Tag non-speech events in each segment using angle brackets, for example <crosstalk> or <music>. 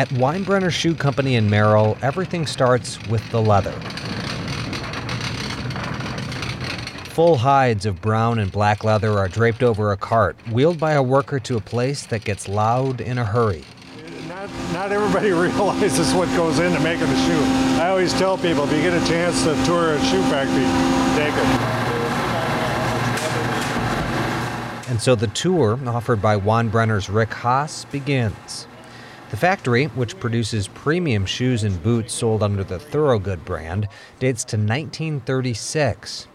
At Weinbrenner Shoe Company in Merrill, everything starts with the leather. Full hides of brown and black leather are draped over a cart, wheeled by a worker to a place that gets loud in a hurry. Not, not everybody <laughs> realizes what goes into making a shoe. I always tell people if you get a chance to tour a shoe factory, take it. And so the tour, offered by Weinbrenner's Rick Haas, begins. The factory, which produces premium shoes and boots sold under the Thorogood brand, dates to 1936.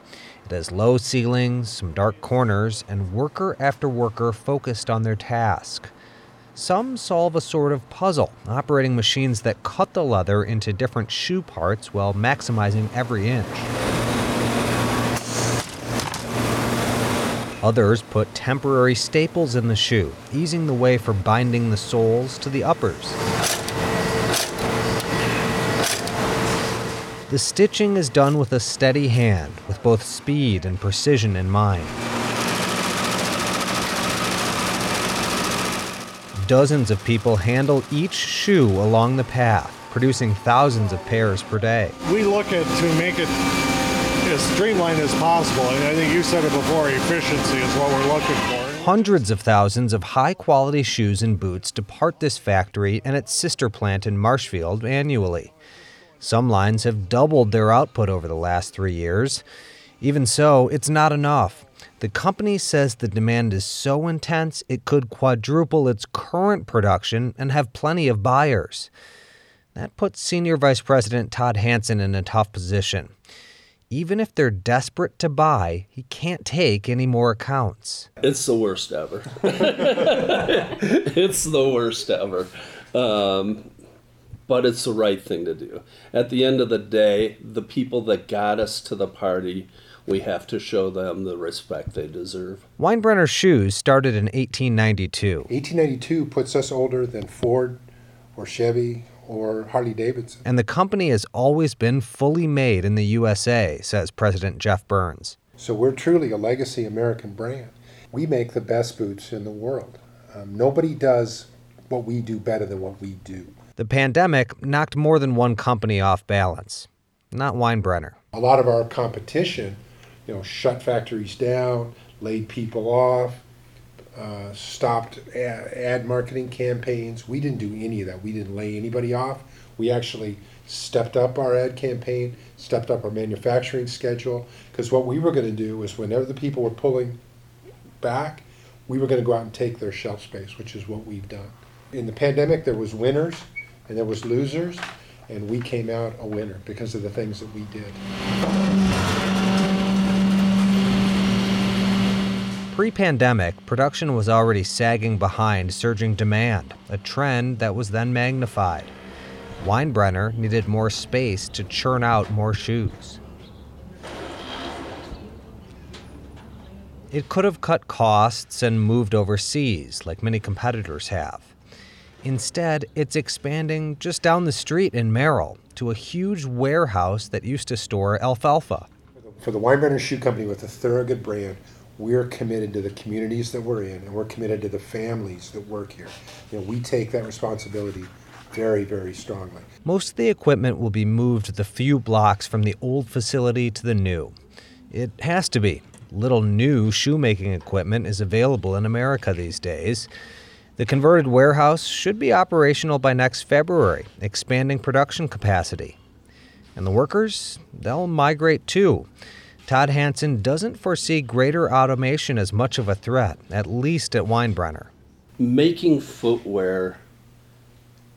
It has low ceilings, some dark corners, and worker after worker focused on their task. Some solve a sort of puzzle, operating machines that cut the leather into different shoe parts while maximizing every inch. Others put temporary staples in the shoe, easing the way for binding the soles to the uppers. The stitching is done with a steady hand, with both speed and precision in mind. Dozens of people handle each shoe along the path, producing thousands of pairs per day. We look at to make it as streamlined as possible. And I think you said it before efficiency is what we're looking for. Hundreds of thousands of high quality shoes and boots depart this factory and its sister plant in Marshfield annually. Some lines have doubled their output over the last three years. Even so, it's not enough. The company says the demand is so intense it could quadruple its current production and have plenty of buyers. That puts Senior Vice President Todd Hansen in a tough position even if they're desperate to buy, he can't take any more accounts. It's the worst ever. <laughs> it's the worst ever. Um, but it's the right thing to do. At the end of the day, the people that got us to the party, we have to show them the respect they deserve. Weinbrenner Shoes started in 1892. 1892 puts us older than Ford or Chevy or Harley Davidson. And the company has always been fully made in the USA, says President Jeff Burns. So we're truly a legacy American brand. We make the best boots in the world. Um, nobody does what we do better than what we do. The pandemic knocked more than one company off balance, not Weinbrenner. A lot of our competition, you know, shut factories down, laid people off, uh, stopped ad marketing campaigns. We didn't do any of that. We didn't lay anybody off. We actually stepped up our ad campaign, stepped up our manufacturing schedule, because what we were going to do was whenever the people were pulling back, we were going to go out and take their shelf space, which is what we've done. In the pandemic, there was winners and there was losers, and we came out a winner because of the things that we did. Pre pandemic, production was already sagging behind surging demand, a trend that was then magnified. Weinbrenner needed more space to churn out more shoes. It could have cut costs and moved overseas, like many competitors have. Instead, it's expanding just down the street in Merrill to a huge warehouse that used to store alfalfa. For the Weinbrenner Shoe Company with the Thorogood brand, we're committed to the communities that we're in and we're committed to the families that work here. You know, we take that responsibility very, very strongly. Most of the equipment will be moved the few blocks from the old facility to the new. It has to be. Little new shoemaking equipment is available in America these days. The converted warehouse should be operational by next February, expanding production capacity. And the workers, they'll migrate too. Todd Hansen doesn't foresee greater automation as much of a threat, at least at Weinbrenner. Making footwear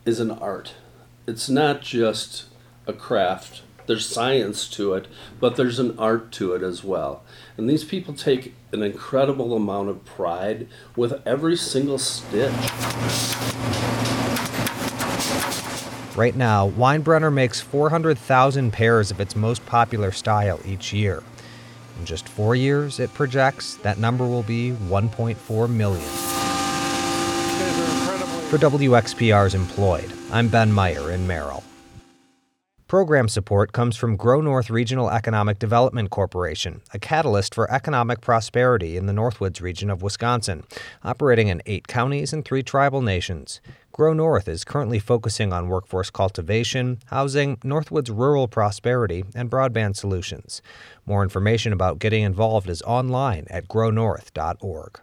is an art. It's not just a craft. There's science to it, but there's an art to it as well. And these people take an incredible amount of pride with every single stitch. Right now, Weinbrenner makes 400,000 pairs of its most popular style each year. In just four years, it projects that number will be 1.4 million. For WXPR's Employed, I'm Ben Meyer in Merrill. Program support comes from Grow North Regional Economic Development Corporation, a catalyst for economic prosperity in the Northwoods region of Wisconsin, operating in eight counties and three tribal nations. Grow North is currently focusing on workforce cultivation, housing, Northwood's rural prosperity, and broadband solutions. More information about getting involved is online at grownorth.org.